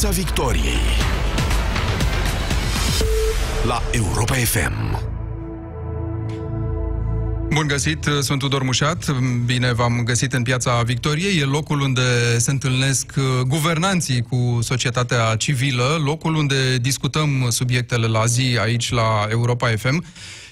Piața Victoriei la Europa FM. Bun găsit, sunt Tudor Mușat, bine v-am găsit în Piața Victoriei, e locul unde se întâlnesc uh, guvernanții cu societatea civilă, locul unde discutăm subiectele la zi aici la Europa FM.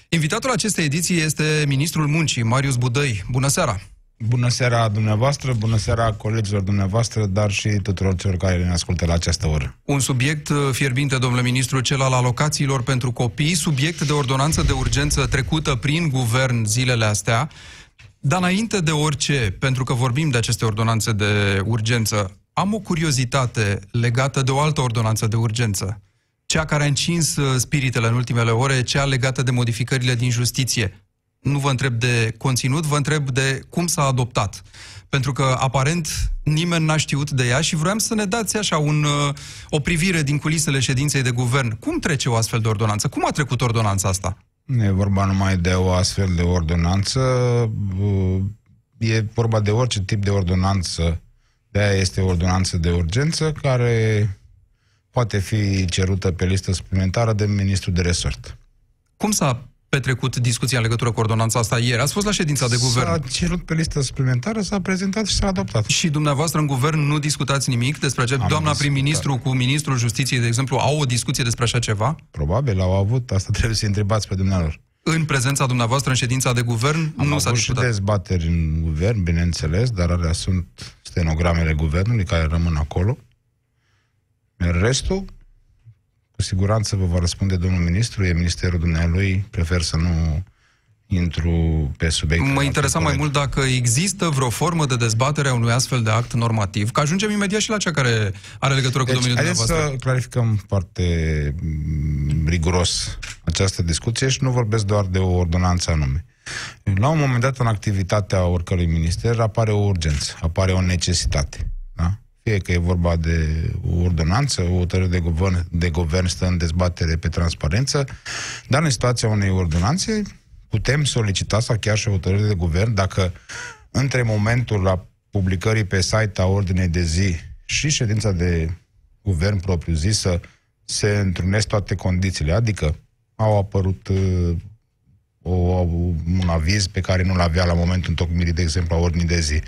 Invitatul acestei ediții este Ministrul Muncii, Marius Budăi. Bună seara! Bună seara dumneavoastră, bună seara colegilor dumneavoastră, dar și tuturor celor care ne ascultă la această oră. Un subiect uh, fierbinte, domnule ministru, cel al alocațiilor pentru copii, subiect de ordonanță de urgență trecută prin guvern zilele astea. Dar înainte de orice, pentru că vorbim de aceste ordonanțe de urgență, am o curiozitate legată de o altă ordonanță de urgență. Cea care a încins uh, spiritele în ultimele ore, cea legată de modificările din justiție nu vă întreb de conținut, vă întreb de cum s-a adoptat. Pentru că, aparent, nimeni n-a știut de ea și vreau să ne dați așa un, uh, o privire din culisele ședinței de guvern. Cum trece o astfel de ordonanță? Cum a trecut ordonanța asta? Nu e vorba numai de o astfel de ordonanță, uh, e vorba de orice tip de ordonanță. De aia este o ordonanță de urgență care poate fi cerută pe listă suplimentară de ministrul de resort. Cum s-a petrecut discuția în legătură cu ordonanța asta ieri. Ați fost la ședința de guvern. S-a cerut pe listă suplimentară, s-a prezentat și s-a adoptat. Și dumneavoastră în guvern nu discutați nimic despre acest... Am Doamna prim-ministru cu ministrul justiției, de exemplu, au o discuție despre așa ceva? Probabil, au avut. Asta trebuie să întrebați pe dumneavoastră. În prezența dumneavoastră în ședința de guvern Am nu s-a discutat. și dezbateri în guvern, bineînțeles, dar alea sunt stenogramele guvernului care rămân acolo. Restul, cu siguranță vă va răspunde domnul ministru, e ministerul dumnealui, prefer să nu intru pe subiect. Mă interesa mai mult dacă există vreo formă de dezbatere a unui astfel de act normativ, că ajungem imediat și la cea care are legătură deci, cu domnul dumneavoastră. să clarificăm foarte mm, riguros această discuție și nu vorbesc doar de o ordonanță anume. La un moment dat, în activitatea oricărui minister, apare o urgență, apare o necesitate fie că e vorba de o ordonanță, o hotărâre de guvern, de guvern stă în dezbatere pe transparență, dar în situația unei ordonanțe putem solicita sau chiar și o hotărâre de guvern dacă între momentul la publicării pe site a ordinei de zi și ședința de guvern propriu-zisă se întrunesc toate condițiile, adică au apărut uh, o, un aviz pe care nu-l avea la momentul întocmirii, de exemplu, a ordinii de zi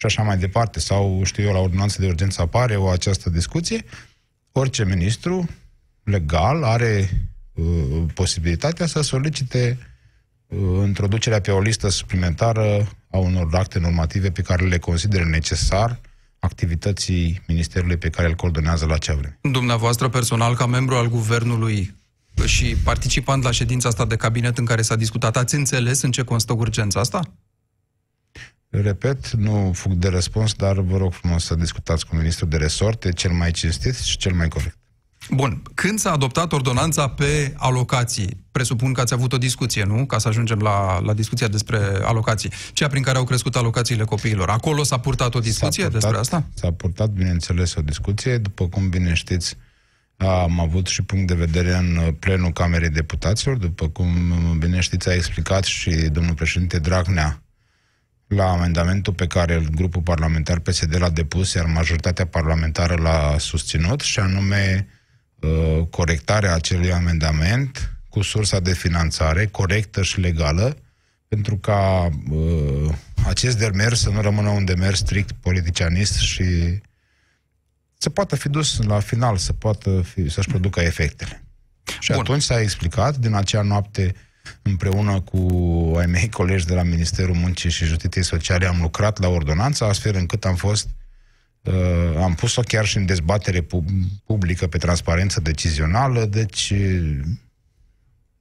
și așa mai departe, sau știu eu, la ordonanță de urgență apare o această discuție, orice ministru legal are uh, posibilitatea să solicite uh, introducerea pe o listă suplimentară a unor acte normative pe care le consideră necesar activității ministerului pe care îl coordonează la acea vreme. Dumneavoastră personal, ca membru al guvernului și participant la ședința asta de cabinet în care s-a discutat, ați înțeles în ce constă urgența asta? Repet, nu fug de răspuns, dar vă rog frumos să discutați cu ministrul de resort, e cel mai cinstit și cel mai corect. Bun. Când s-a adoptat ordonanța pe alocații? Presupun că ați avut o discuție, nu? Ca să ajungem la, la discuția despre alocații. Cea prin care au crescut alocațiile copiilor. Acolo s-a purtat o discuție purtat, despre asta? S-a purtat, bineînțeles, o discuție. După cum bine știți, am avut și punct de vedere în plenul Camerei Deputaților. După cum bine știți, a explicat și domnul președinte Dragnea la amendamentul pe care grupul parlamentar PSD l-a depus, iar majoritatea parlamentară l-a susținut, și anume uh, corectarea acelui amendament cu sursa de finanțare corectă și legală, pentru ca uh, acest demers să nu rămână un demers strict politicianist și să poată fi dus la final, să poată fi, să-și producă efectele. Și Bun. atunci s-a explicat, din acea noapte împreună cu ai mei colegi de la Ministerul Muncii și Justiției Sociale am lucrat la ordonanță, astfel încât am fost uh, am pus-o chiar și în dezbatere publică pe transparență decizională, deci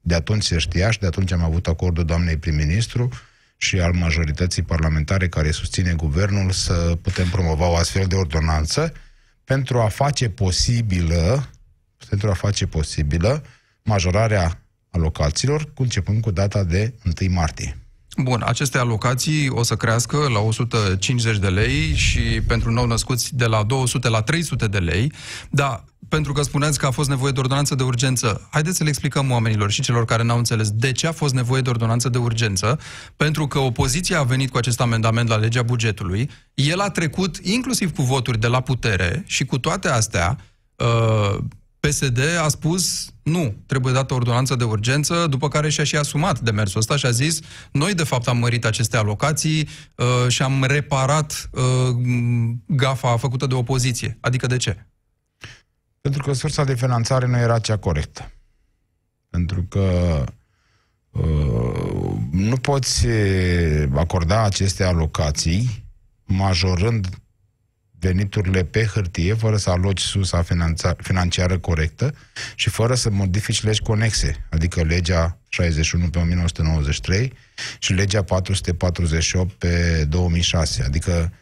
de atunci se știa și de atunci am avut acordul doamnei prim-ministru și al majorității parlamentare care susține guvernul să putem promova o astfel de ordonanță pentru a face posibilă pentru a face posibilă majorarea alocațiilor, începând cu data de 1 martie. Bun, aceste alocații o să crească la 150 de lei și pentru nou născuți de la 200 la 300 de lei, dar pentru că spuneați că a fost nevoie de ordonanță de urgență. Haideți să le explicăm oamenilor și celor care n-au înțeles de ce a fost nevoie de ordonanță de urgență, pentru că opoziția a venit cu acest amendament la legea bugetului, el a trecut inclusiv cu voturi de la putere și cu toate astea, uh, PSD a spus nu, trebuie dată ordonanță de urgență, după care și-a și asumat demersul ăsta și a zis noi de fapt am mărit aceste alocații uh, și am reparat uh, gafa făcută de opoziție. Adică de ce? Pentru că sursa de finanțare nu era cea corectă. Pentru că uh, nu poți acorda aceste alocații majorând veniturile pe hârtie, fără să aloci sursa financiară corectă și fără să modifici legi conexe, adică legea 61 pe 1993 și legea 448 pe 2006, adică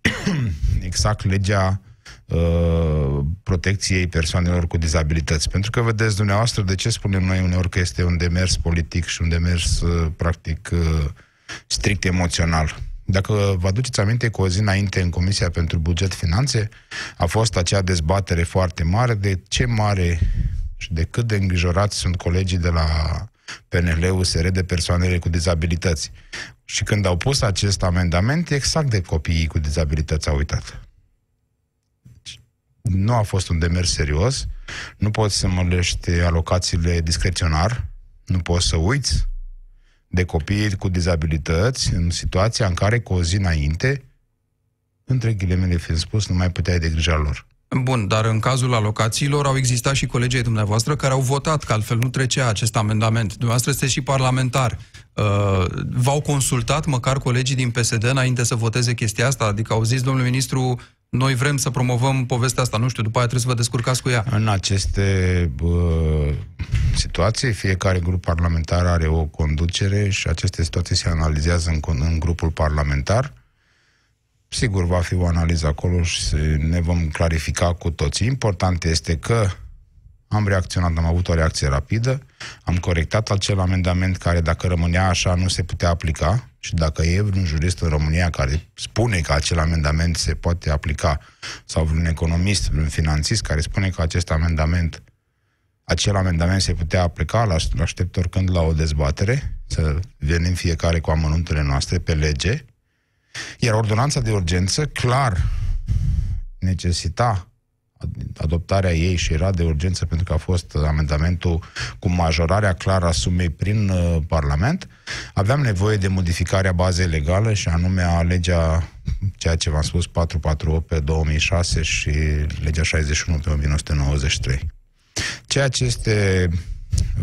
exact legea uh, protecției persoanelor cu dizabilități. Pentru că, vedeți, dumneavoastră, de ce spunem noi uneori că este un demers politic și un demers, uh, practic, uh, strict emoțional? Dacă vă aduceți aminte, cu o zi înainte în Comisia pentru Buget Finanțe a fost acea dezbatere foarte mare de ce mare și de cât de îngrijorați sunt colegii de la PNL, USR de persoanele cu dizabilități. Și când au pus acest amendament, exact de copiii cu dizabilități au uitat. Deci, nu a fost un demers serios, nu poți să mălești alocațiile discreționar, nu poți să uiți de copii cu dizabilități în situația în care cu o zi înainte, între ghilimele fiind spus, nu mai puteai de grija lor. Bun, dar în cazul alocațiilor au existat și colegii dumneavoastră care au votat, că altfel nu trecea acest amendament. Dumneavoastră este și parlamentar. Uh, v-au consultat măcar colegii din PSD înainte să voteze chestia asta? Adică au zis, domnule ministru, noi vrem să promovăm povestea asta, nu știu, după aia trebuie să vă descurcați cu ea. În aceste uh, situații, fiecare grup parlamentar are o conducere și aceste situații se analizează în, în grupul parlamentar. Sigur, va fi o analiză acolo și ne vom clarifica cu toții. Important este că am reacționat, am avut o reacție rapidă, am corectat acel amendament care, dacă rămânea așa, nu se putea aplica și dacă e un jurist în România care spune că acel amendament se poate aplica, sau vreun economist, vreun finanțist care spune că acest amendament, acel amendament se putea aplica, l aștept oricând la o dezbatere, să venim fiecare cu amănuntele noastre pe lege, iar ordonanța de urgență clar necesita adoptarea ei și era de urgență pentru că a fost amendamentul cu majorarea clară a sumei prin uh, Parlament, aveam nevoie de modificarea bazei legale și anume a legea, ceea ce v-am spus, 448 pe 2006 și legea 61 pe 1993. Ceea ce este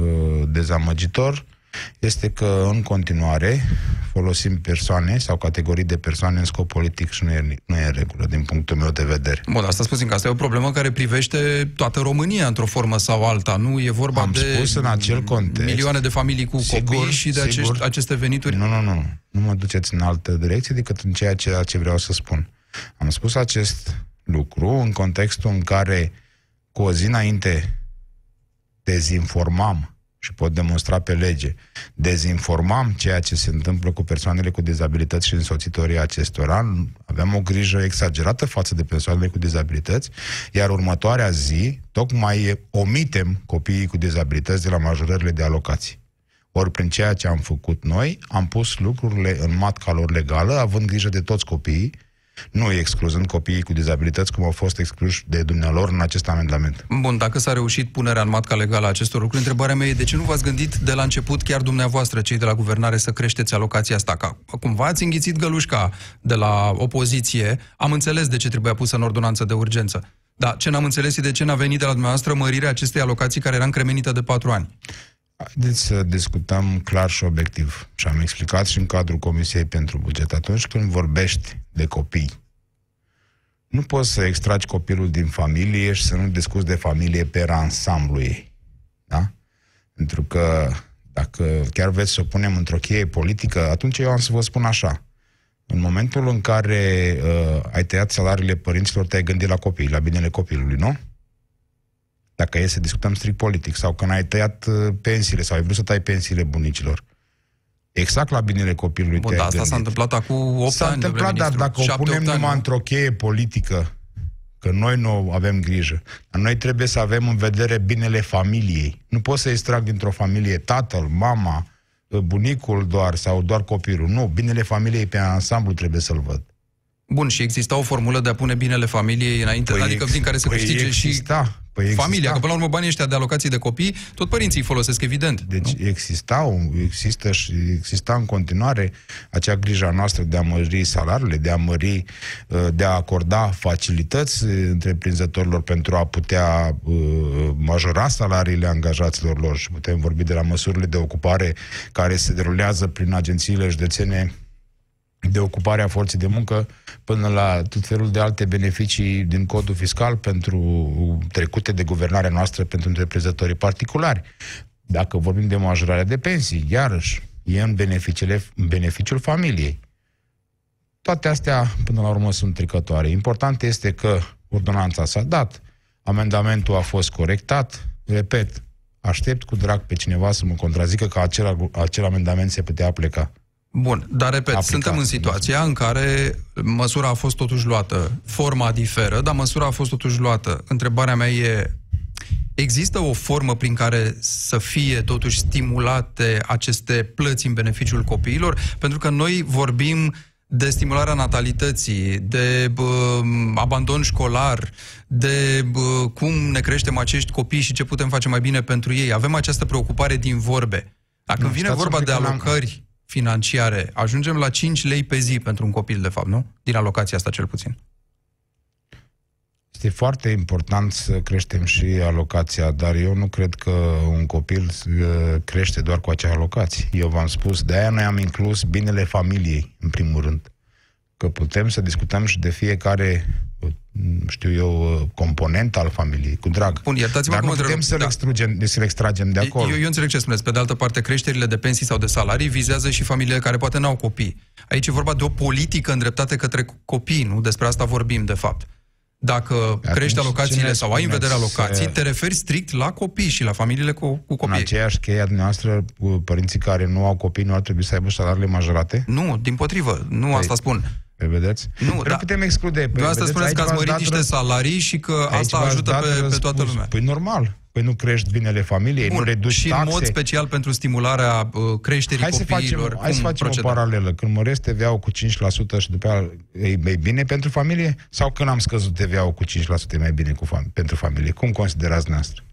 uh, dezamăgitor este că în continuare folosim persoane sau categorii de persoane în scop politic și nu e, nu e în regulă, din punctul meu de vedere. Bun, asta spus că asta e o problemă care privește toată România într-o formă sau alta. Nu e vorba Am de spus în acel context, milioane de familii cu sigur, copii și de sigur, acești, aceste venituri. Nu, nu, nu. Nu mă duceți în altă direcție decât în ceea ce, ce vreau să spun. Am spus acest lucru în contextul în care cu o zi înainte dezinformam și pot demonstra pe lege, dezinformam ceea ce se întâmplă cu persoanele cu dizabilități și însoțitorii acestora, aveam o grijă exagerată față de persoanele cu dizabilități, iar următoarea zi, tocmai omitem copiii cu dizabilități de la majorările de alocații. Ori prin ceea ce am făcut noi, am pus lucrurile în matca lor legală, având grijă de toți copiii, nu excluzând copiii cu dizabilități, cum au fost excluși de dumnealor în acest amendament. Bun, dacă s-a reușit punerea în matca legală a acestor lucruri, întrebarea mea e de ce nu v-ați gândit de la început, chiar dumneavoastră, cei de la guvernare, să creșteți alocația asta? Ca, cumva ați înghițit gălușca de la opoziție, am înțeles de ce trebuia pusă în ordonanță de urgență. Dar ce n-am înțeles e de ce n-a venit de la dumneavoastră mărirea acestei alocații care era încremenită de patru ani. Haideți să discutăm clar și obiectiv. Și am explicat și în cadrul Comisiei pentru Buget. Atunci când vorbești de copii, nu poți să extragi copilul din familie și să nu discuți de familie pe ansamblu ei. Da? Pentru că dacă chiar veți să o punem într-o cheie politică, atunci eu am să vă spun așa. În momentul în care uh, ai tăiat salariile părinților, te-ai gândit la copii, la binele copilului, nu? Dacă e să discutăm strict politic, sau când ai tăiat uh, pensiile, sau ai vrut să tai pensiile bunicilor, exact la binele copilului Bun, da, asta s-a întâmplat acum 8 s-a ani, întâmplat, dar dacă o punem numai într-o cheie politică, că noi nu avem grijă. Dar noi trebuie să avem în vedere binele familiei. Nu pot să extrag dintr-o familie tatăl, mama, bunicul doar sau doar copilul. Nu, binele familiei pe ansamblu trebuie să-l văd. Bun, și exista o formulă de a pune binele familiei înainte, păi adică ex, din care să păi câștige exista, și păi exista. familia, că până la urmă banii ăștia de alocații de copii, tot părinții îi folosesc, evident. Deci nu? existau, există și exista în continuare acea grija noastră de a mări salariile, de a mări, uh, de a acorda facilități întreprinzătorilor pentru a putea uh, majora salariile angajaților lor și putem vorbi de la măsurile de ocupare care se derulează prin agențiile județene de ocupare a forței de muncă până la tot felul de alte beneficii din codul fiscal pentru trecute de guvernarea noastră pentru întreprinzătorii particulari. Dacă vorbim de majorarea de pensii, iarăși, e în, beneficiile, în beneficiul familiei. Toate astea, până la urmă, sunt tricătoare. Important este că ordonanța s-a dat, amendamentul a fost corectat, repet, aștept cu drag pe cineva să mă contrazică că acel, acel amendament se putea pleca. Bun, dar repet, aplicat. suntem în situația în care măsura a fost totuși luată. Forma diferă, dar măsura a fost totuși luată. Întrebarea mea e, există o formă prin care să fie totuși stimulate aceste plăți în beneficiul copiilor? Pentru că noi vorbim de stimularea natalității, de bă, abandon școlar, de bă, cum ne creștem acești copii și ce putem face mai bine pentru ei. Avem această preocupare din vorbe. Dacă nu, vine vorba de alocări financiare, ajungem la 5 lei pe zi pentru un copil, de fapt, nu? Din alocația asta, cel puțin. Este foarte important să creștem și alocația, dar eu nu cred că un copil uh, crește doar cu acea alocație. Eu v-am spus, de aia noi am inclus binele familiei, în primul rând. Că putem să discutăm și de fiecare știu eu, component al familiei, cu drag. Bun, iertați-mă Dar nu putem să, da. extragem, să le extragem de acolo. Eu, eu înțeleg ce spuneți. Pe de altă parte, creșterile de pensii sau de salarii vizează și familiile care poate n-au copii. Aici e vorba de o politică îndreptată către copii, nu? Despre asta vorbim, de fapt. Dacă Atunci, crești alocațiile sau ai în vedere alocații, te referi strict la copii și la familiile cu, cu copii. În aceeași cheia dumneavoastră, părinții care nu au copii nu ar trebui să aibă salariile majorate? Nu, din potrivă. Nu păi, asta spun. Pe vedeți? Nu, da. putem exclude. Pe, asta spuneți că ați mărit niște răs... salarii și că aici asta ajută pe, pe toată lumea. Păi normal. Păi nu crești binele familiei, Bun. nu reduci Și taxe. în mod special pentru stimularea uh, creșterii hai copiilor. Să facem, hai să facem procedăm? o paralelă. Când măresc TVA-ul cu 5% și după aia e mai bine pentru familie? Sau când am scăzut TVA-ul cu 5% e mai bine cu fam- pentru familie? Cum considerați noastră?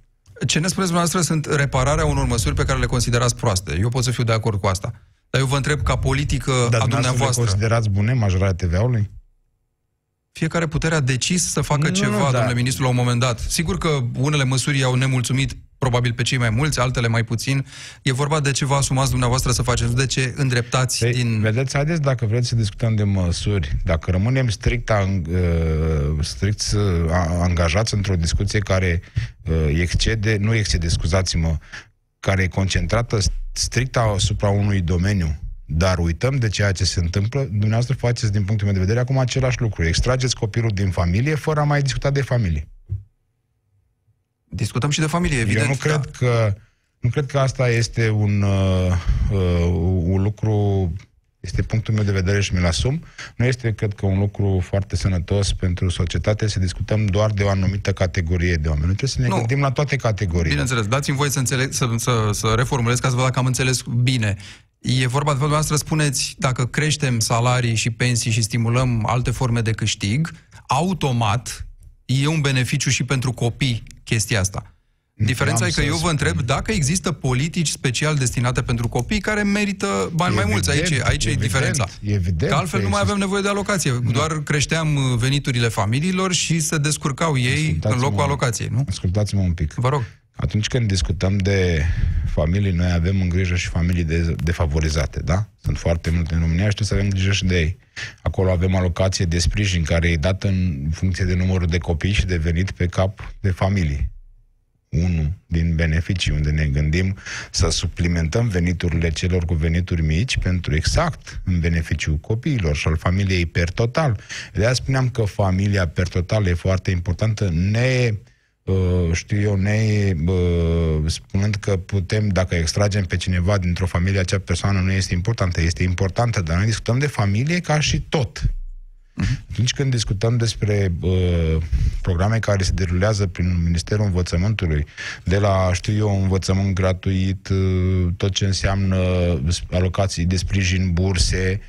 Ce ne spuneți dumneavoastră sunt repararea unor măsuri pe care le considerați proaste. Eu pot să fiu de acord cu asta. Dar eu vă întreb ca politică Dar a dumneavoastră... Dar considerați bune majorarea TVA-ului? fiecare putere a decis să facă nu, ceva, nu, da. domnule ministru, la un moment dat. Sigur că unele măsuri au nemulțumit probabil pe cei mai mulți, altele mai puțin. E vorba de ce vă asumați dumneavoastră să faceți, de ce îndreptați Ei, păi, din... Vedeți, haideți dacă vreți să discutăm de măsuri, dacă rămânem strict, ang, uh, strict uh, angajați într-o discuție care uh, excede, nu excede, scuzați-mă, care e concentrată strict asupra unui domeniu, dar uităm de ceea ce se întâmplă, dumneavoastră faceți, din punctul meu de vedere, acum același lucru. Extrageți copilul din familie fără a mai discuta de familie. Discutăm și de familie, evident. Eu nu cred da. că nu cred că asta este un, uh, uh, un lucru, este punctul meu de vedere și mi-l asum. Nu este, cred că, un lucru foarte sănătos pentru societate să discutăm doar de o anumită categorie de oameni. Nu trebuie să ne nu. gândim la toate categoriile. Bineînțeles, dați-mi voie să, înțeleg, să, să, să reformulez ca să văd dacă am înțeles bine. E vorba de faptul noastră, spuneți, dacă creștem salarii și pensii și stimulăm alte forme de câștig, automat e un beneficiu și pentru copii chestia asta. Diferența e că eu vă întreb dacă există politici special destinate pentru copii care merită bani evident, mai mulți. Aici, aici evident, e diferența. Evident că altfel nu mai avem nevoie de alocație. Nu. Doar creșteam veniturile familiilor și se descurcau ei în locul alocației, nu? Ascultați-mă un pic. Vă rog. Atunci când discutăm de familii, noi avem în grijă și familii de, defavorizate, da? Sunt foarte multe în România și trebuie să avem grijă și de ei. Acolo avem alocație de sprijin care e dată în funcție de numărul de copii și de venit pe cap de familie. Unul din beneficii unde ne gândim să suplimentăm veniturile celor cu venituri mici pentru exact în beneficiul copiilor și al familiei per total. De aia spuneam că familia per total e foarte importantă, ne Uh, știu eu, ne uh, spunând că putem, dacă extragem pe cineva dintr-o familie, acea persoană nu este importantă, este importantă, dar noi discutăm de familie ca și tot. Atunci când discutăm despre uh, programe care se derulează prin Ministerul Învățământului, de la, știu eu, învățământ gratuit, uh, tot ce înseamnă alocații de sprijin, burse,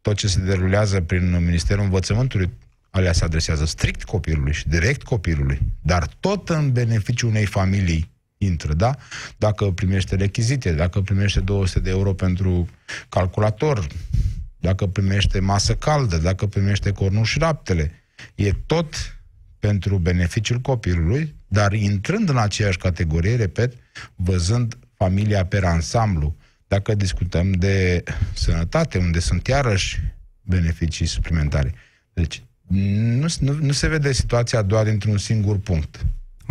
tot ce se derulează prin Ministerul Învățământului, alea se adresează strict copilului și direct copilului, dar tot în beneficiul unei familii intră, da? Dacă primește rechizite, dacă primește 200 de euro pentru calculator, dacă primește masă caldă, dacă primește cornul și raptele, e tot pentru beneficiul copilului, dar intrând în aceeași categorie, repet, văzând familia pe ansamblu. Dacă discutăm de sănătate, unde sunt iarăși beneficii suplimentare. Deci, nu, nu, nu se vede situația doar dintr-un singur punct.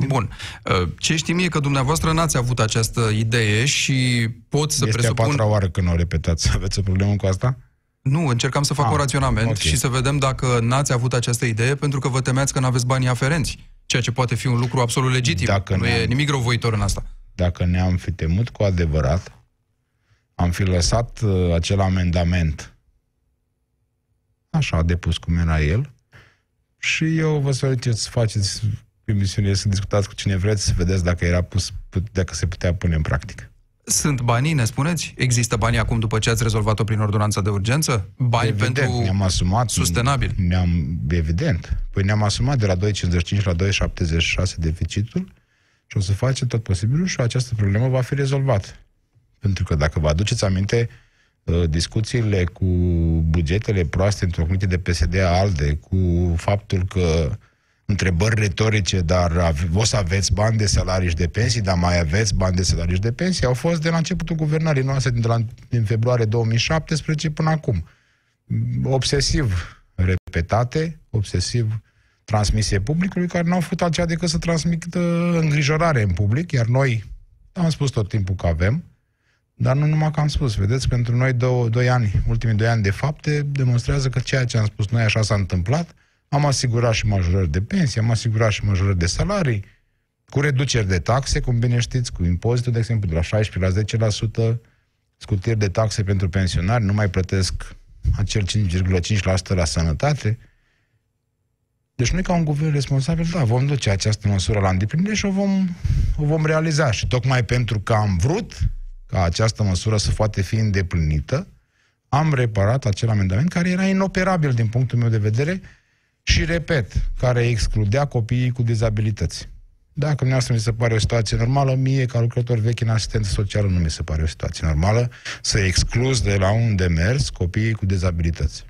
Bun. Uh, ce știm e că dumneavoastră n-ați avut această idee și pot să este presupun... Este a patra oară când o repetați. Aveți o problemă cu asta? Nu, încercam să fac ah, un raționament okay. și să vedem dacă n-ați avut această idee pentru că vă temeați că n-aveți banii aferenți. Ceea ce poate fi un lucru absolut legitim. Dacă nu e nimic răuvoitor în asta. Dacă ne-am fi temut cu adevărat, am fi lăsat uh, acel amendament așa depus cum era el și eu vă solicit să faceți emisiune, să discutați cu cine vreți, să vedeți dacă era pus, dacă se putea pune în practică. Sunt banii, ne spuneți? Există bani acum după ce ați rezolvat-o prin ordonanță de urgență? Bani evident, pentru ne-am asumat, sustenabil? Ne-am, evident. Păi ne-am asumat de la 2,55 la 2,76 deficitul și o să facem tot posibilul și această problemă va fi rezolvată. Pentru că dacă vă aduceți aminte, uh, discuțiile cu bugetele proaste într-o de PSD-ALDE, cu faptul că întrebări retorice, dar o să aveți bani de salarii și de pensii, dar mai aveți bani de salarii și de pensii, au fost de la începutul guvernării noastre, din, la, din februarie 2017 până acum. Obsesiv repetate, obsesiv transmisie publicului, care nu au făcut altceva decât să transmită îngrijorare în public, iar noi am spus tot timpul că avem, dar nu numai că am spus. Vedeți, pentru noi două, doi ani, ultimii doi ani de fapte, demonstrează că ceea ce am spus noi așa s-a întâmplat, am asigurat și majorări de pensii, am asigurat și majorări de salarii, cu reduceri de taxe, cum bine știți, cu impozitul, de exemplu, de la 16 la 10%, scutiri de taxe pentru pensionari, nu mai plătesc acel 5,5% la sănătate. Deci noi, ca un guvern responsabil, da, vom duce această măsură la îndeplinire și o vom, o vom realiza. Și tocmai pentru că am vrut ca această măsură să poate fi îndeplinită, am reparat acel amendament care era inoperabil din punctul meu de vedere, și, repet, care excludea copiii cu dizabilități. Dacă dumneavoastră mi se pare o situație normală, mie, ca lucrător vechi în asistență socială, nu mi se pare o situație normală să excluz de la un demers copiii cu dizabilități.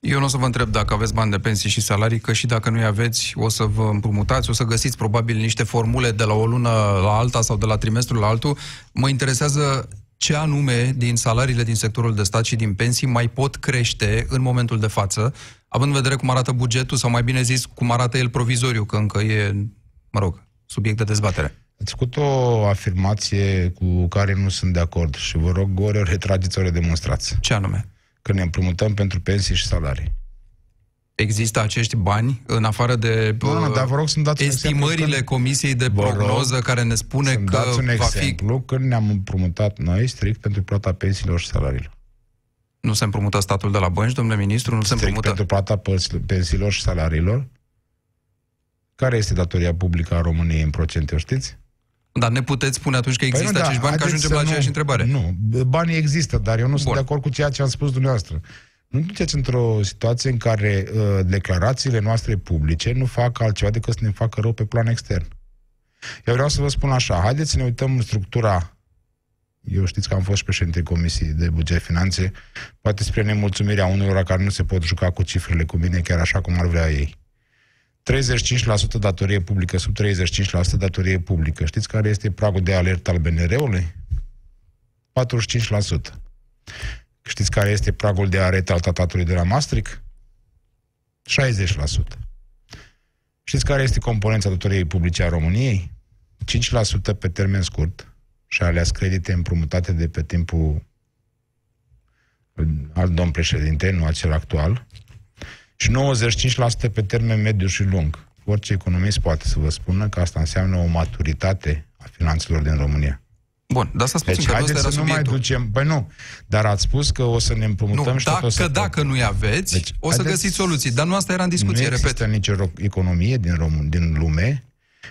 Eu nu o să vă întreb dacă aveți bani de pensii și salarii, că și dacă nu-i aveți, o să vă împrumutați, o să găsiți probabil niște formule de la o lună la alta sau de la trimestru la altul. Mă interesează ce anume din salariile din sectorul de stat și din pensii mai pot crește în momentul de față, având în vedere cum arată bugetul, sau mai bine zis, cum arată el provizoriu, că încă e, mă rog, subiect de dezbatere. Ați făcut o afirmație cu care nu sunt de acord și vă rog ori o retrageți, ori o demonstrați. Ce anume? Că ne împrumutăm pentru pensii și salarii. Există acești bani în afară de nu, nu, dar vă rog să-mi dați estimările când... Comisiei de Prognoză care ne spune că dați un va exemplu fi... când ne-am împrumutat noi strict pentru plata pensiilor și salariilor. Nu se împrumută statul de la bănci, domnule ministru? Nu strict se împrumută... pentru plata pensiilor și salariilor? Care este datoria publică a României în procente, o știți? Dar ne puteți spune atunci că păi există păi acești da, bani, că ajungem la aceeași nu, întrebare. Nu, banii există, dar eu nu Bun. sunt de acord cu ceea ce am spus dumneavoastră. Nu duceți într-o situație în care uh, declarațiile noastre publice nu fac altceva decât să ne facă rău pe plan extern. Eu vreau să vă spun așa, haideți să ne uităm în structura eu știți că am fost și președinte Comisii de Buget Finanțe, poate spre nemulțumirea unor care nu se pot juca cu cifrele cu mine, chiar așa cum ar vrea ei. 35% datorie publică, sub 35% datorie publică. Știți care este pragul de alertă al BNR-ului? 45%. Știți care este pragul de aret al tratatului de la Maastricht? 60%. Știți care este componența datoriei publice a României? 5% pe termen scurt și ales credite împrumutate de pe timpul al domn președinte, nu acel actual, și 95% pe termen mediu și lung. Orice economist poate să vă spună că asta înseamnă o maturitate a finanțelor din România. Bun, dar să spunem Deci că nu haideți ăsta să era nu mai subiectul. ducem... Păi nu, dar ați spus că o să ne împrumutăm Nu, și tot dacă, o să... dacă nu-i aveți, Deci, o să haideți- găsiți soluții. Dar nu asta era în discuție, nu repet. există nicio ro- economie din, Rom- din lume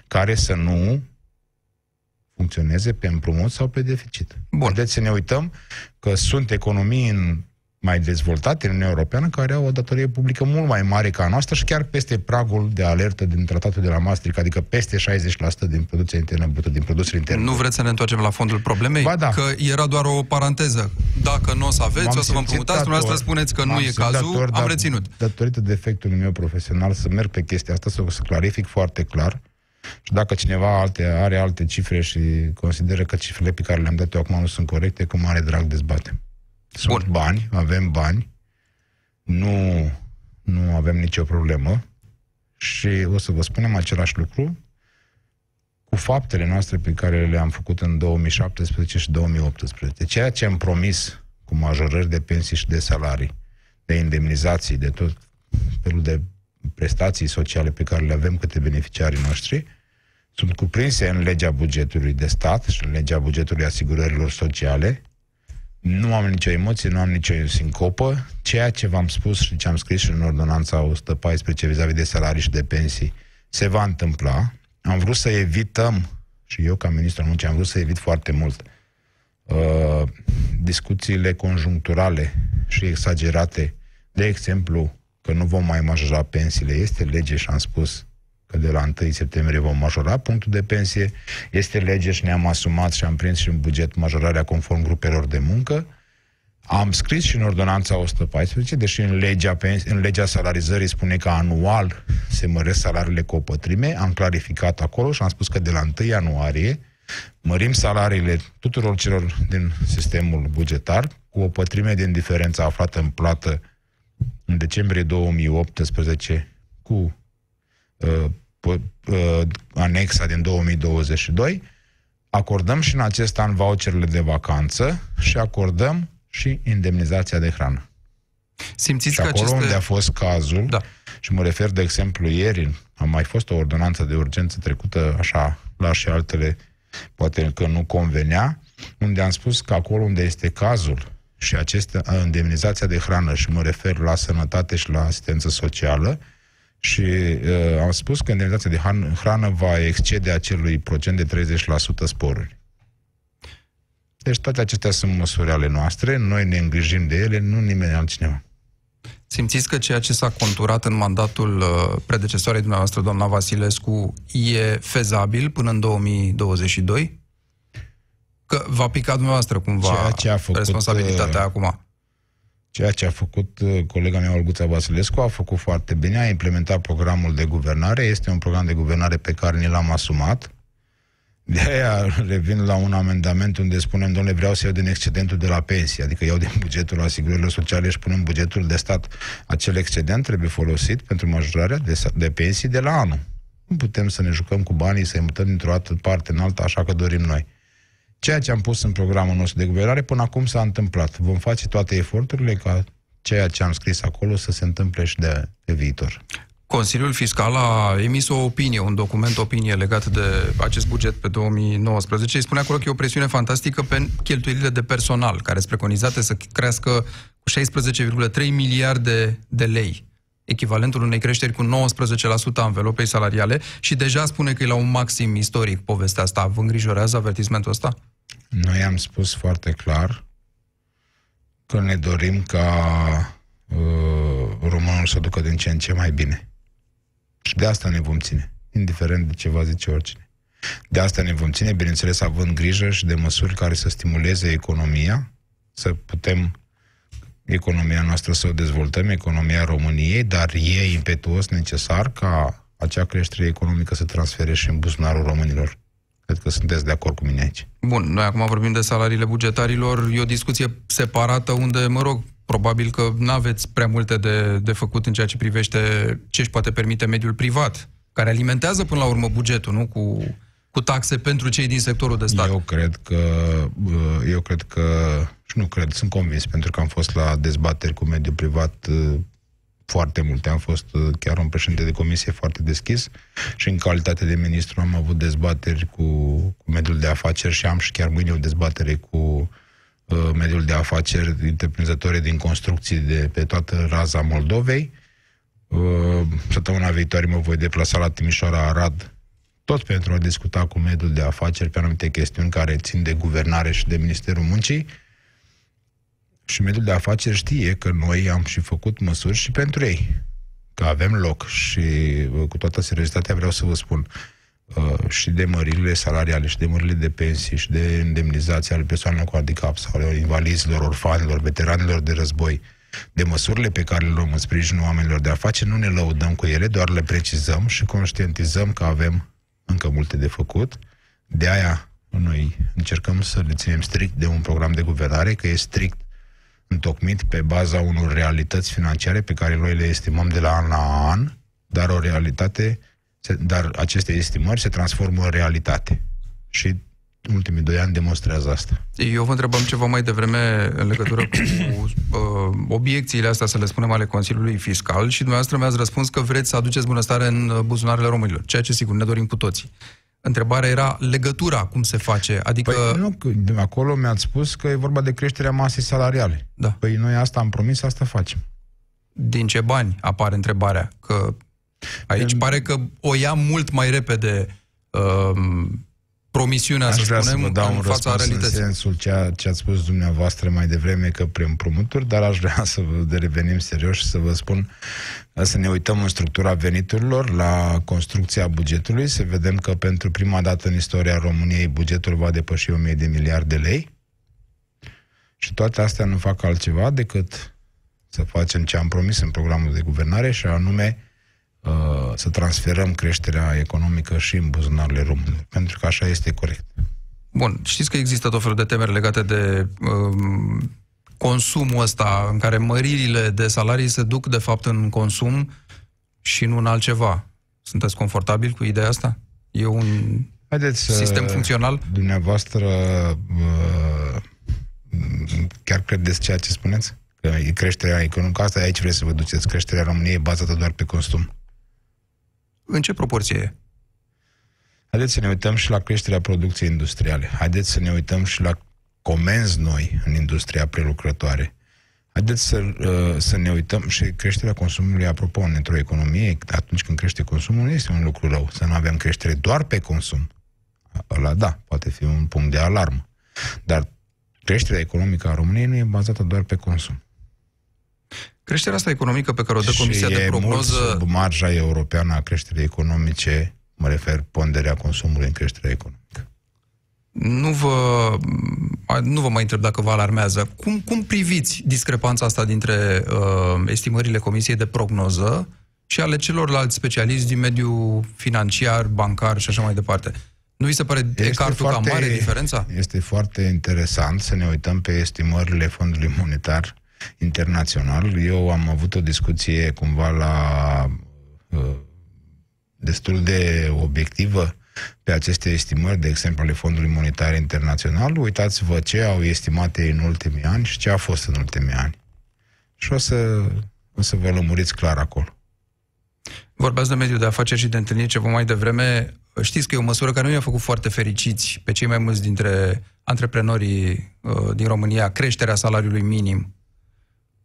care să nu funcționeze pe împrumut sau pe deficit. Bun. Haideți să ne uităm că sunt economii în mai dezvoltate în Uniunea Europeană care au o datorie publică mult mai mare ca a noastră și chiar peste pragul de alertă din tratatul de la Maastricht, adică peste 60% din producția internă brută, din produsul intern. Nu vreți să ne întoarcem la fondul problemei? Ba da. Că era doar o paranteză. Dacă nu o să aveți, M-am o să vă simțit împrumutați, dator. dumneavoastră spuneți că nu M-am e simțit cazul, dator, am dar reținut. Datorită defectului meu profesional să merg pe chestia asta, să, să clarific foarte clar și dacă cineva alte, are alte cifre și consideră că cifrele pe care le-am dat eu acum nu sunt corecte, cu mare drag dezbatem. Sunt Bun. bani, avem bani, nu, nu avem nicio problemă și o să vă spunem același lucru cu faptele noastre pe care le-am făcut în 2017 și 2018. Ceea ce am promis cu majorări de pensii și de salarii, de indemnizații, de tot felul de prestații sociale pe care le avem către beneficiarii noștri, sunt cuprinse în legea bugetului de stat și în legea bugetului asigurărilor sociale. Nu am nicio emoție, nu am nicio sincopă. Ceea ce v-am spus și ce am scris și în ordonanța 114 vis-a-vis de salarii și de pensii se va întâmpla. Am vrut să evităm, și eu ca ministru al muncii am vrut să evit foarte mult, uh, discuțiile conjuncturale și exagerate. De exemplu, că nu vom mai majora pensiile. Este lege și am spus că de la 1 septembrie vom majora punctul de pensie. Este lege și ne-am asumat și am prins și în buget majorarea conform grupelor de muncă. Am scris și în ordonanța 114, deși în legea, pens- în legea salarizării spune că anual se măresc salariile cu o pătrime, am clarificat acolo și am spus că de la 1 ianuarie mărim salariile tuturor celor din sistemul bugetar cu o pătrime din diferența aflată în plată în decembrie 2018 cu uh, p- uh, anexa din 2022, acordăm și în acest an voucherele de vacanță și acordăm și indemnizația de hrană. Simțiți Și că acolo aceste... unde a fost cazul, Da. și mă refer, de exemplu, ieri, a mai fost o ordonanță de urgență trecută așa, la și altele, poate că nu convenea, unde am spus că acolo unde este cazul și aceste indemnizația de hrană, și mă refer la sănătate și la asistență socială, și uh, am spus că indemnizația de han- hrană va excede acelui procent de 30% sporuri. Deci toate acestea sunt măsuri ale noastre, noi ne îngrijim de ele, nu nimeni altcineva. Simțiți că ceea ce s-a conturat în mandatul uh, predecesoarei dumneavoastră, doamna Vasilescu, e fezabil până în 2022? Că va pica dumneavoastră cumva Ceea ce a făcut, responsabilitatea uh, acum. Ceea ce a făcut uh, colega mea, Olguța Vasilescu, a făcut foarte bine, a implementat programul de guvernare, este un program de guvernare pe care ni l-am asumat. De aia revin la un amendament unde spunem, domnule, vreau să iau din excedentul de la pensie, adică iau din bugetul asigurărilor sociale și punem bugetul de stat. Acel excedent trebuie folosit pentru majorarea de, sa- de pensii de la anul. Nu putem să ne jucăm cu banii, să-i mutăm dintr-o altă parte în alta, așa că dorim noi. Ceea ce am pus în programul nostru de guvernare până acum s-a întâmplat. Vom face toate eforturile ca ceea ce am scris acolo să se întâmple și de, de viitor. Consiliul Fiscal a emis o opinie, un document opinie legat de acest buget pe 2019 și spune acolo că e o presiune fantastică pe cheltuielile de personal, care sunt preconizate să crească cu 16,3 miliarde de lei, echivalentul unei creșteri cu 19% a învelopei salariale și deja spune că e la un maxim istoric povestea asta. Vă îngrijorează avertismentul ăsta? Noi am spus foarte clar că ne dorim ca uh, românul să ducă din ce în ce mai bine. Și de asta ne vom ține, indiferent de ce va zice oricine. De asta ne vom ține, bineînțeles, având grijă și de măsuri care să stimuleze economia, să putem economia noastră să o dezvoltăm, economia României, dar e impetuos necesar ca acea creștere economică să transfere și în buzunarul românilor. Cred că sunteți de acord cu mine aici. Bun, noi acum vorbim de salariile bugetarilor, e o discuție separată unde, mă rog, probabil că nu aveți prea multe de, de făcut în ceea ce privește ce își poate permite mediul privat, care alimentează până la urmă bugetul, nu? Cu, cu taxe pentru cei din sectorul de stat. Eu cred că, uh, eu cred că, și nu cred, sunt convins, pentru că am fost la dezbateri cu mediul privat uh, foarte multe. Am fost uh, chiar un președinte de comisie foarte deschis și în calitate de ministru am avut dezbateri cu, cu mediul de afaceri și am și chiar mâine o dezbatere cu uh, mediul de afaceri, întreprinzătorii din construcții de pe toată raza Moldovei. Uh, săptămâna viitoare mă voi deplasa la Timișoara Arad tot pentru a discuta cu mediul de afaceri pe anumite chestiuni care țin de guvernare și de Ministerul Muncii. Și mediul de afaceri știe că noi am și făcut măsuri și pentru ei. Că avem loc și uh, cu toată seriozitatea vreau să vă spun uh, și de măririle salariale și de măririle de pensii și de indemnizații ale persoanelor cu handicap sau ale invalizilor, orfanilor, veteranilor de război, de măsurile pe care le luăm în sprijinul oamenilor de afaceri, nu ne lăudăm cu ele, doar le precizăm și conștientizăm că avem încă multe de făcut. De aia noi încercăm să le ținem strict de un program de guvernare, că e strict întocmit pe baza unor realități financiare pe care noi le estimăm de la an la an, dar o realitate, dar aceste estimări se transformă în realitate. Și ultimii doi ani demonstrează asta. Eu vă întrebam ceva mai devreme în legătură cu uh, obiecțiile astea, să le spunem, ale Consiliului Fiscal și dumneavoastră mi-ați răspuns că vreți să aduceți bunăstare în buzunarele românilor, ceea ce sigur ne dorim cu toții. Întrebarea era legătura, cum se face, adică... Păi nu, că acolo mi-ați spus că e vorba de creșterea masei salariale. Da. Păi noi asta am promis, asta facem. Din ce bani apare întrebarea? Că aici în... pare că o ia mult mai repede uh, promisiunea, Aș să spunem, să vă dau în fața realității. în sensul ce, ce ați spus dumneavoastră mai devreme că prin împrumuturi, dar aș vrea să vă revenim serios și să vă spun să ne uităm în structura veniturilor, la construcția bugetului, să vedem că pentru prima dată în istoria României bugetul va depăși 1000 de miliarde de lei și toate astea nu fac altceva decât să facem ce am promis în programul de guvernare și anume Uh, să transferăm creșterea economică și în buzunarele românilor, pentru că așa este corect. Bun, știți că există tot felul de temeri legate de um, consumul ăsta, în care măririle de salarii se duc, de fapt, în consum și nu în altceva. Sunteți confortabil cu ideea asta? E un Haideți, sistem funcțional? Dumneavoastră uh, chiar credeți ceea ce spuneți? Că creșterea economică, asta aici vreți să vă duceți, creșterea României e bazată doar pe consum. În ce proporție e? Haideți să ne uităm și la creșterea producției industriale. Haideți să ne uităm și la comenzi noi în industria prelucrătoare. Haideți să, uh, să ne uităm și creșterea consumului, apropo, într-o economie, atunci când crește consumul, nu este un lucru rău. Să nu avem creștere doar pe consum. Ăla, da, poate fi un punct de alarmă. Dar creșterea economică a României nu e bazată doar pe consum. Creșterea asta economică pe care o dă Comisia de prognoză... Mult sub marja europeană a creșterii economice, mă refer ponderea consumului în creșterea economică. Nu vă, nu vă mai întreb dacă vă alarmează. Cum, cum priviți discrepanța asta dintre uh, estimările Comisiei de prognoză și ale celorlalți specialiști din mediul financiar, bancar și așa mai departe? Nu vi se pare ecartul cam mare diferența? Este foarte interesant să ne uităm pe estimările Fondului Monetar internațional. Eu am avut o discuție cumva la uh, destul de obiectivă pe aceste estimări, de exemplu, ale Fondului Monetar Internațional. Uitați-vă ce au estimate în ultimii ani și ce a fost în ultimii ani. Și o să, o să vă lămuriți clar acolo. Vorbeați de mediul de afaceri și de întâlniri ceva mai devreme. Știți că e o măsură care nu i-a făcut foarte fericiți pe cei mai mulți dintre antreprenorii uh, din România, creșterea salariului minim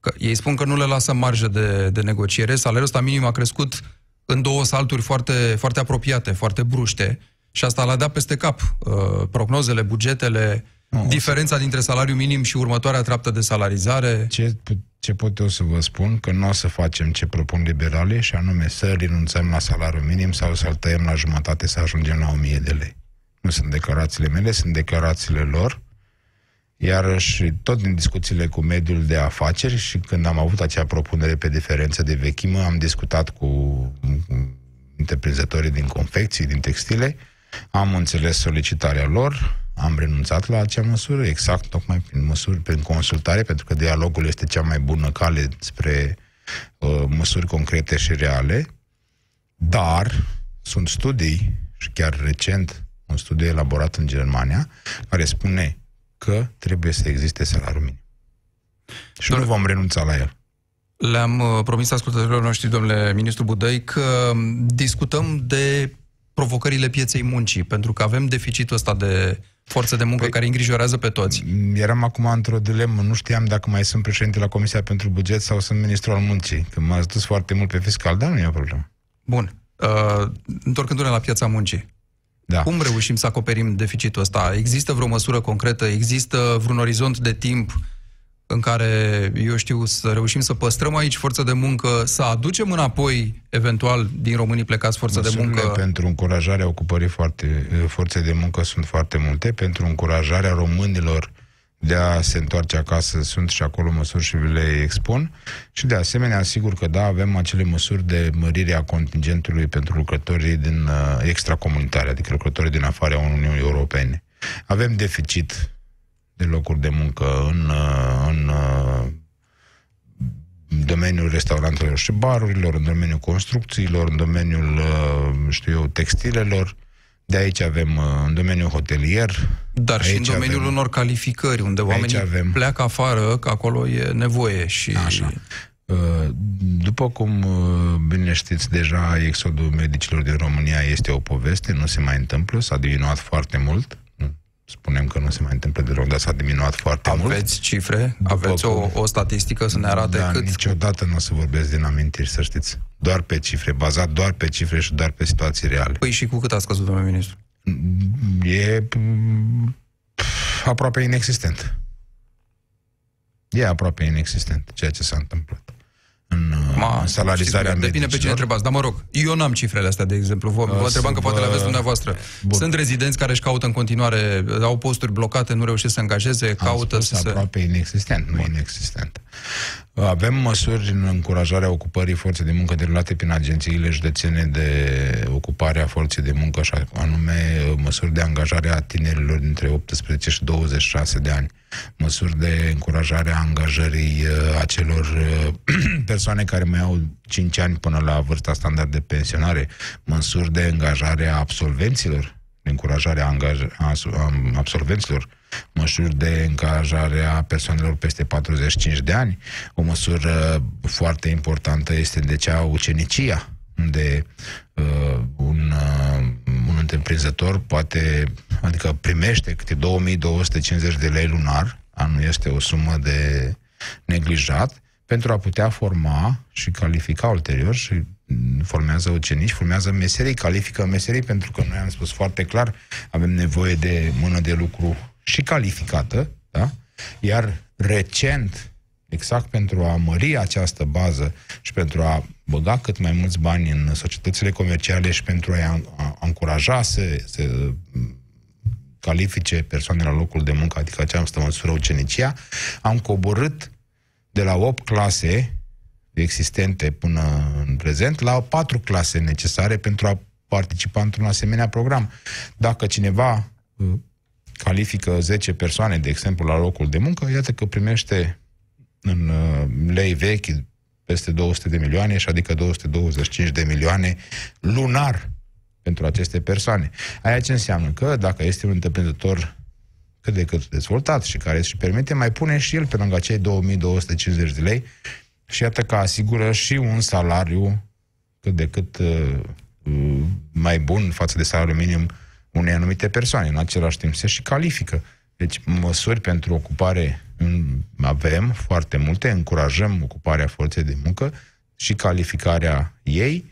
Că ei spun că nu le lasă marjă de, de negociere. Salariul ăsta minim a crescut în două salturi foarte, foarte apropiate, foarte bruște și asta l-a dat peste cap. Uh, prognozele, bugetele, nu, diferența să... dintre salariul minim și următoarea treaptă de salarizare. Ce, ce pot eu să vă spun? Că nu o să facem ce propun liberale și anume să renunțăm la salariul minim sau să-l tăiem la jumătate să ajungem la 1000 de lei. Nu sunt declarațiile mele, sunt declarațiile lor Iarăși, tot din discuțiile cu mediul de afaceri și când am avut acea propunere pe diferență de vechimă, am discutat cu întreprinzătorii din confecții, din textile, am înțeles solicitarea lor, am renunțat la acea măsură, exact tocmai prin măsuri, prin consultare, pentru că dialogul este cea mai bună cale spre uh, măsuri concrete și reale, dar sunt studii, și chiar recent, un studiu elaborat în Germania, care spune că trebuie să existe salariul minim. Și Doar... nu vom renunța la el. Le-am uh, promis ascultătorilor noștri, domnule ministru Budăi, că discutăm de provocările pieței muncii, pentru că avem deficitul ăsta de forță de muncă păi, care îngrijorează pe toți. Eram acum într-o dilemă, nu știam dacă mai sunt președinte la Comisia pentru Buget sau sunt ministru al muncii, că m-ați dus foarte mult pe fiscal, dar nu e o problemă. Bun. Uh, întorcându-ne la piața muncii. Da. Cum reușim să acoperim deficitul ăsta? Există vreo măsură concretă? Există vreun orizont de timp în care, eu știu, să reușim să păstrăm aici forță de muncă, să aducem înapoi, eventual, din românii plecați forță Măsurile de muncă? pentru încurajarea ocupării foarte, forței de muncă sunt foarte multe. Pentru încurajarea românilor de a se întoarce acasă sunt și acolo măsuri și vi le expun. Și de asemenea, sigur că da, avem acele măsuri de mărire a contingentului pentru lucrătorii din uh, extracomunitare, adică lucrătorii din afara Uniunii Europene. Avem deficit de locuri de muncă în, uh, în uh, domeniul restaurantelor și barurilor, în domeniul construcțiilor, în domeniul, uh, știu eu, textilelor. De aici avem în domeniul hotelier. Dar și în domeniul avem, unor calificări, unde oamenii avem, pleacă afară, că acolo e nevoie. și. Așa. După cum bine știți, deja exodul medicilor din România este o poveste, nu se mai întâmplă, s-a diminuat foarte mult spunem că nu se mai întâmplă deloc, dar s-a diminuat foarte Aveți mult. Aveți cifre? După Aveți o, o statistică să ne arate da, cât... niciodată nu o să vorbesc din amintiri, să știți. Doar pe cifre, bazat doar pe cifre și doar pe situații reale. Păi și cu cât a scăzut, domnule ministru? E aproape inexistent. E aproape inexistent ceea ce s-a întâmplat în Ma, salarizarea știți, Depinde pe cine întrebați, dar mă rog, eu n-am cifrele astea, de exemplu. Vă, vă întrebam că poate le aveți dumneavoastră. Bun. Sunt rezidenți care își caută în continuare, au posturi blocate, nu reușesc să angajeze, Am caută să se... aproape inexistent, nu inexistent. Avem măsuri în încurajarea ocupării forței de muncă derulate prin agențiile județene de ocupare a forței de muncă, așa anume măsuri de angajare a tinerilor dintre 18 și 26 de ani, măsuri de încurajare a angajării uh, acelor uh, persoane care mai au 5 ani până la vârsta standard de pensionare, măsuri de angajare a absolvenților, de încurajare a, angaj- a absolvenților, măsuri de încurajare a persoanelor peste 45 de ani. O măsură foarte importantă este de cea ucenicia, unde uh, un, uh, un întreprinzător poate, adică primește câte 2250 de lei lunar, anul este o sumă de neglijat, pentru a putea forma și califica ulterior și formează ucenici, formează meserii, califică meserii, pentru că noi am spus foarte clar, avem nevoie de mână de lucru și calificată, da? Iar recent, exact pentru a mări această bază și pentru a băga cât mai mulți bani în societățile comerciale și pentru a, a încuraja să, să califice persoane la locul de muncă, adică această măsură ucenicia, am coborât de la 8 clase existente până în prezent la 4 clase necesare pentru a participa într-un asemenea program. Dacă cineva uh, califică 10 persoane, de exemplu, la locul de muncă, iată că primește în uh, lei vechi peste 200 de milioane, și adică 225 de milioane lunar pentru aceste persoane. Aia ce înseamnă? Că dacă este un întreprinzător cât de cât dezvoltat și care își permite, mai pune și el pe lângă cei 2250 de lei și iată că asigură și un salariu cât de cât uh, uh mai bun față de salariul minim unei anumite persoane. În același timp se și califică. Deci măsuri pentru ocupare avem foarte multe, încurajăm ocuparea forței de muncă și calificarea ei,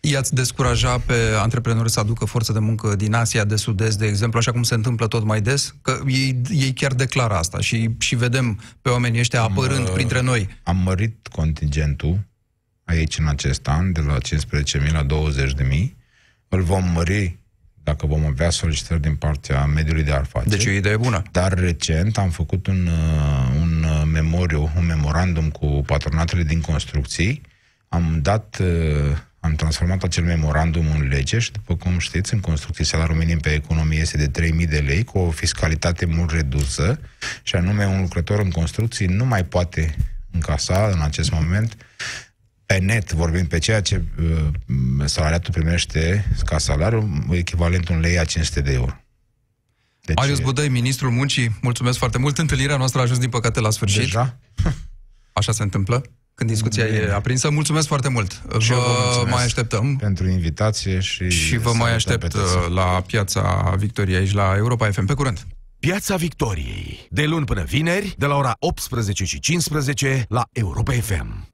I-ați descuraja pe antreprenori să aducă forță de muncă din Asia de Sud-Est, de exemplu, așa cum se întâmplă tot mai des? Că ei, ei chiar declară asta și, și vedem pe oamenii ăștia apărând am, printre noi. Am mărit contingentul aici în acest an de la 15.000 la 20.000. Îl vom mări dacă vom avea solicitări din partea mediului de afaceri. Deci e o idee bună. Dar recent am făcut un, uh, un uh, memoriu, un memorandum cu patronatele din construcții. Am dat uh, am transformat acel memorandum în lege și, după cum știți, în construcții salariul minim pe economie este de 3.000 de lei, cu o fiscalitate mult redusă, și anume un lucrător în construcții nu mai poate încasa în acest moment pe net, vorbim pe ceea ce uh, salariatul primește ca salariu, echivalentul în lei a 500 de euro. Deci, Marius Budăi, ministrul muncii, mulțumesc foarte mult. Întâlnirea noastră a ajuns, din păcate, la sfârșit. Deja? Așa se întâmplă când discuția Bine. e aprinsă. Mulțumesc foarte mult. Și eu vă Vă mulțumesc mai așteptăm. Pentru invitație și... Și vă mai salutări aștept pe toți. uh, la piața Victoriei aici la Europa FM. Pe curând! Piața Victoriei. De luni până vineri, de la ora 18 și 15 la Europa FM.